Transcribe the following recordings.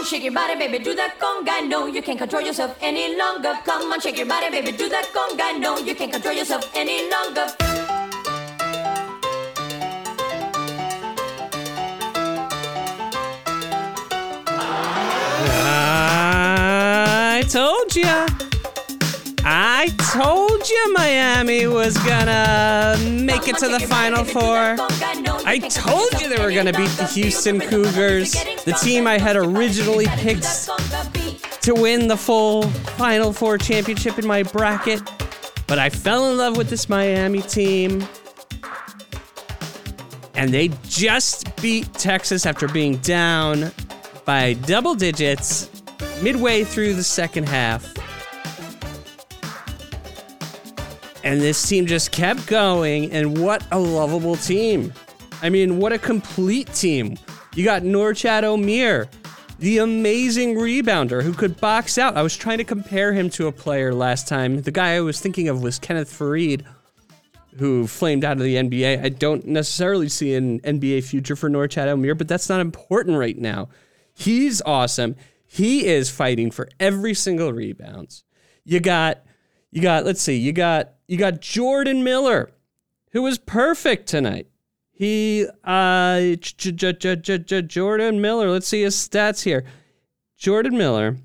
on, shake your body, baby, do that conga. No, you can't control yourself any longer. Come on, shake your body, baby, do that conga. No, you can't control yourself any longer. I told ya. Told you Miami was gonna make it to the Final Four. I told you they were gonna beat the Houston Cougars, the team I had originally picked to win the full Final Four championship in my bracket. But I fell in love with this Miami team. And they just beat Texas after being down by double digits midway through the second half. And this team just kept going, and what a lovable team. I mean, what a complete team. You got Norchad Omier, the amazing rebounder who could box out. I was trying to compare him to a player last time. The guy I was thinking of was Kenneth Faried, who flamed out of the NBA. I don't necessarily see an NBA future for Norchad Omier, but that's not important right now. He's awesome. He is fighting for every single rebounds. You got, you got, let's see, you got, you got Jordan Miller, who was perfect tonight. He, uh, Jordan Miller, let's see his stats here. Jordan Miller,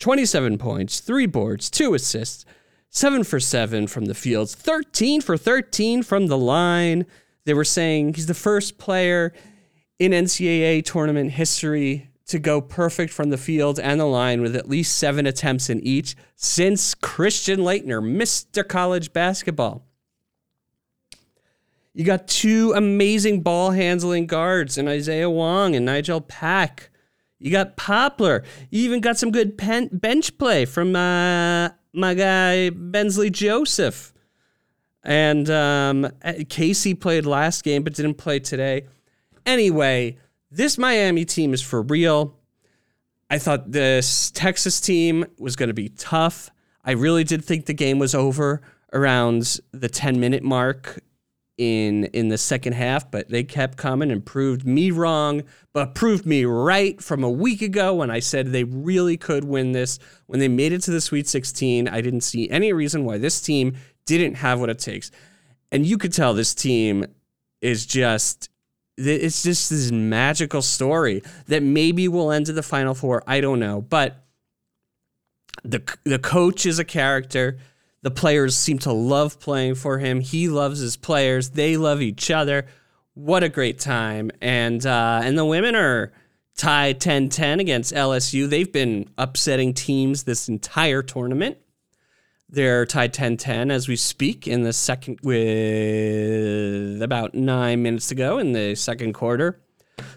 27 points, three boards, two assists, seven for seven from the fields, 13 for 13 from the line. They were saying he's the first player in NCAA tournament history to go perfect from the field and the line with at least seven attempts in each since Christian Laettner, Mr. College Basketball. You got two amazing ball handling guards in Isaiah Wong and Nigel Pack. You got Poplar. You even got some good pen- bench play from uh, my guy Bensley Joseph. And um, Casey played last game but didn't play today. Anyway, this Miami team is for real. I thought this Texas team was going to be tough. I really did think the game was over around the 10 minute mark in in the second half, but they kept coming and proved me wrong, but proved me right from a week ago when I said they really could win this. When they made it to the Sweet 16, I didn't see any reason why this team didn't have what it takes. And you could tell this team is just it's just this magical story that maybe will end to the final four. I don't know, but the the coach is a character. The players seem to love playing for him. He loves his players. They love each other. What a great time! And uh, and the women are tied 10-10 against LSU. They've been upsetting teams this entire tournament. They're tied 10 10 as we speak in the second, with about nine minutes to go in the second quarter.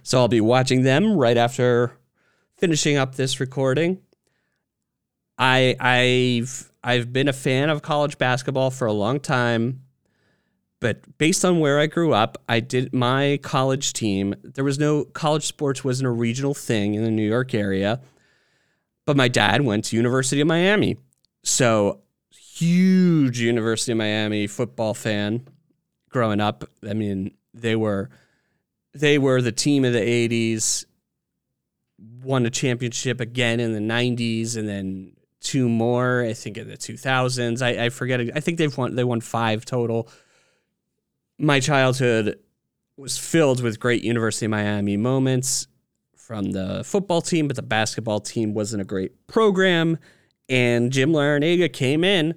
So I'll be watching them right after finishing up this recording. I, I've I've been a fan of college basketball for a long time, but based on where I grew up, I did my college team. There was no college sports wasn't a regional thing in the New York area, but my dad went to University of Miami, so huge University of Miami football fan growing up. I mean, they were they were the team of the 80s, won a championship again in the 90s and then two more, I think in the 2000s. I, I forget I think they've won they won 5 total. My childhood was filled with great University of Miami moments from the football team, but the basketball team wasn't a great program and Jim Larrañaga came in,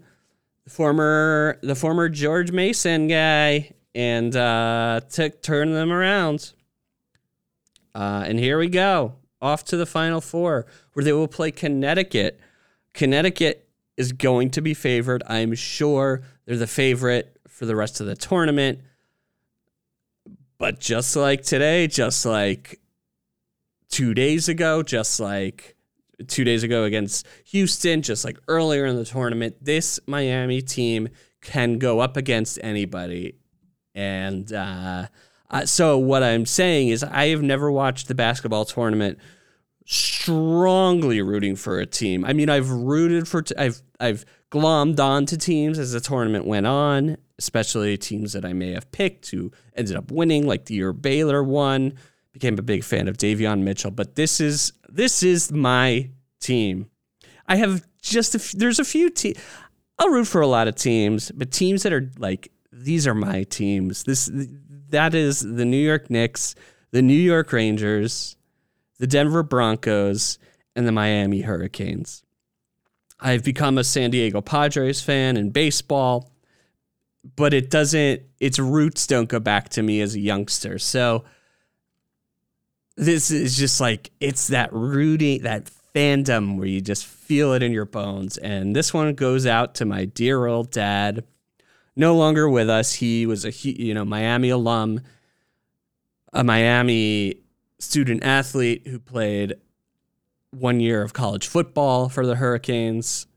former the former George Mason guy, and uh, took turned them around. Uh, and here we go, off to the Final Four, where they will play Connecticut. Connecticut is going to be favored. I'm sure they're the favorite for the rest of the tournament. But just like today, just like two days ago, just like two days ago against Houston, just like earlier in the tournament, this Miami team can go up against anybody. And uh, uh, so, what I'm saying is, I have never watched the basketball tournament strongly rooting for a team. I mean, I've rooted for, t- I've, I've glommed on to teams as the tournament went on, especially teams that I may have picked who ended up winning, like the year Baylor won became a big fan of Davion Mitchell, but this is This is my team. I have just a f- there's a few teams. I'll root for a lot of teams, but teams that are like these are my teams. This that is the New York Knicks, the New York Rangers, the Denver Broncos, and the Miami Hurricanes. I've become a San Diego Padres fan in baseball, but it doesn't its roots don't go back to me as a youngster. So this is just like it's that rooting that fandom where you just feel it in your bones. And this one goes out to my dear old dad, no longer with us. He was a you know Miami alum, a Miami student athlete who played one year of college football for the Hurricanes.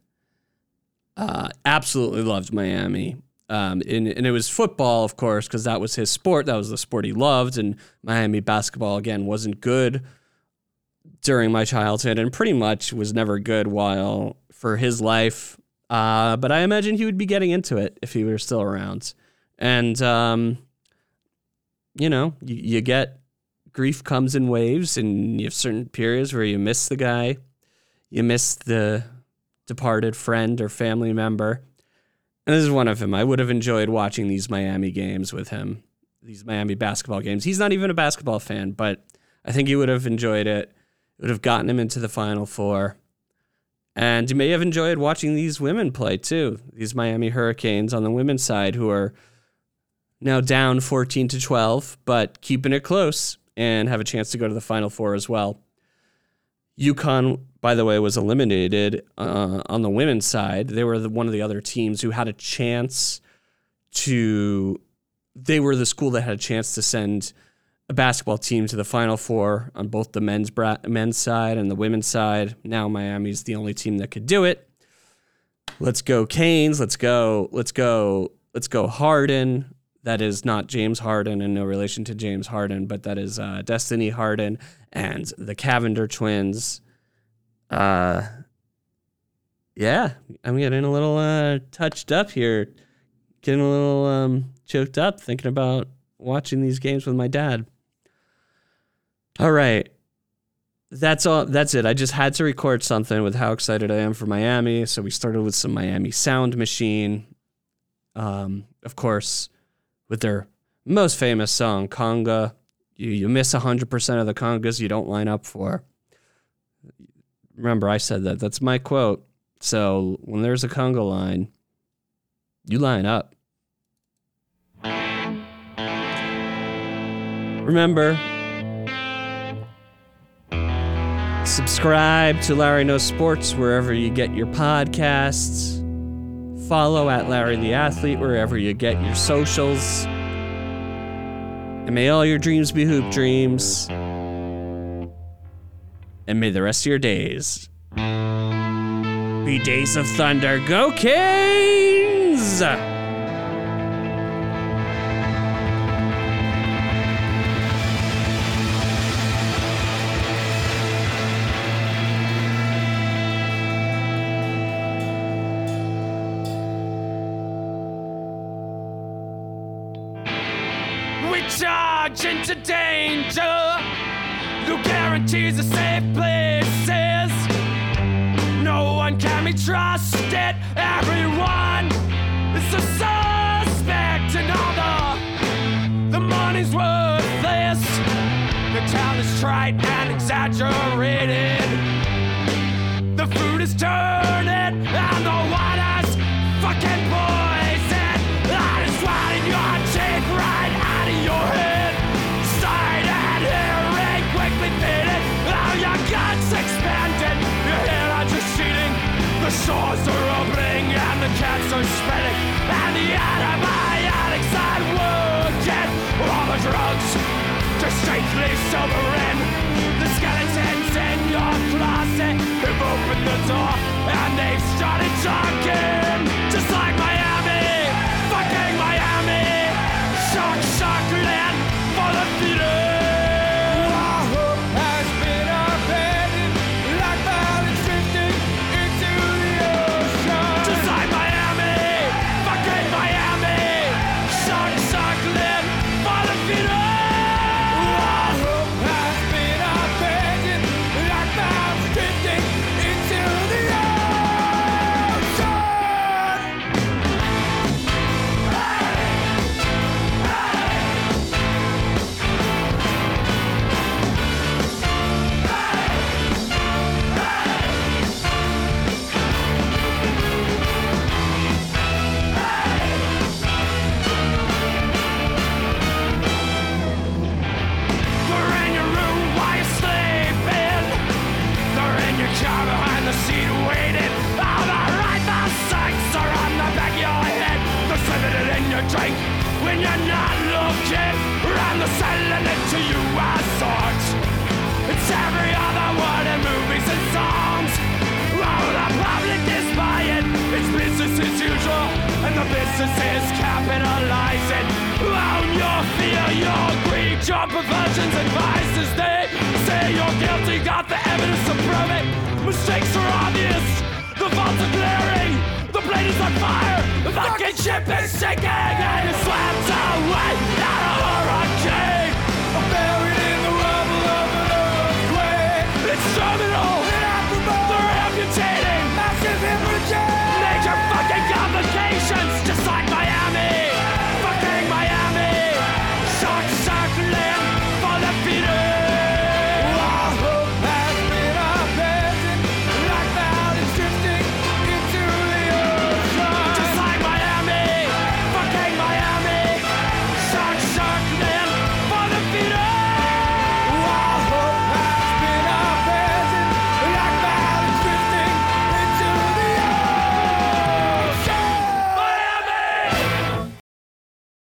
Uh, absolutely loved Miami. Um, and, and it was football, of course, because that was his sport. That was the sport he loved. And Miami basketball, again, wasn't good during my childhood and pretty much was never good while for his life. Uh, but I imagine he would be getting into it if he were still around. And, um, you know, you, you get grief comes in waves, and you have certain periods where you miss the guy, you miss the departed friend or family member. And this is one of them. I would have enjoyed watching these Miami games with him, these Miami basketball games. He's not even a basketball fan, but I think he would have enjoyed it. It would have gotten him into the Final Four. And you may have enjoyed watching these women play too, these Miami Hurricanes on the women's side, who are now down 14 to 12, but keeping it close and have a chance to go to the Final Four as well. UConn, by the way, was eliminated uh, on the women's side. They were the, one of the other teams who had a chance to. They were the school that had a chance to send a basketball team to the Final Four on both the men's bra- men's side and the women's side. Now Miami's the only team that could do it. Let's go Canes. Let's go. Let's go. Let's go Harden. That is not James Harden and no relation to James Harden, but that is uh, Destiny Harden and the Cavinder twins. Uh, yeah, I'm getting a little uh, touched up here, getting a little um, choked up thinking about watching these games with my dad. All right. That's all that's it. I just had to record something with how excited I am for Miami. So we started with some Miami Sound Machine. Um, of course, with their most famous song, Conga. You, you miss 100% of the congas you don't line up for. Remember, I said that. That's my quote. So when there's a conga line, you line up. Remember, subscribe to Larry Knows Sports wherever you get your podcasts follow at Larry the Athlete wherever you get your socials. And may all your dreams be hoop dreams. And may the rest of your days be days of thunder. Go Canes! We charge into danger. No guarantees of safe places. No one can be trusted. Everyone is a suspect, and all the the money's worthless. The town is trite and exaggerated. The food is turning, and the water's fucking poison. The shores are opening, and the cats are spreading. And the antibiotics aren't working. All the drugs just strangely sobering. The skeletons in your closet have opened the door and they've started talking. lies and own your fear, your greed, your perversions and vices. They say you're guilty, got the evidence to prove it. Mistakes are obvious, the vaults are glaring, the blade is on fire, the fucking ship is sinking, and it's swept away.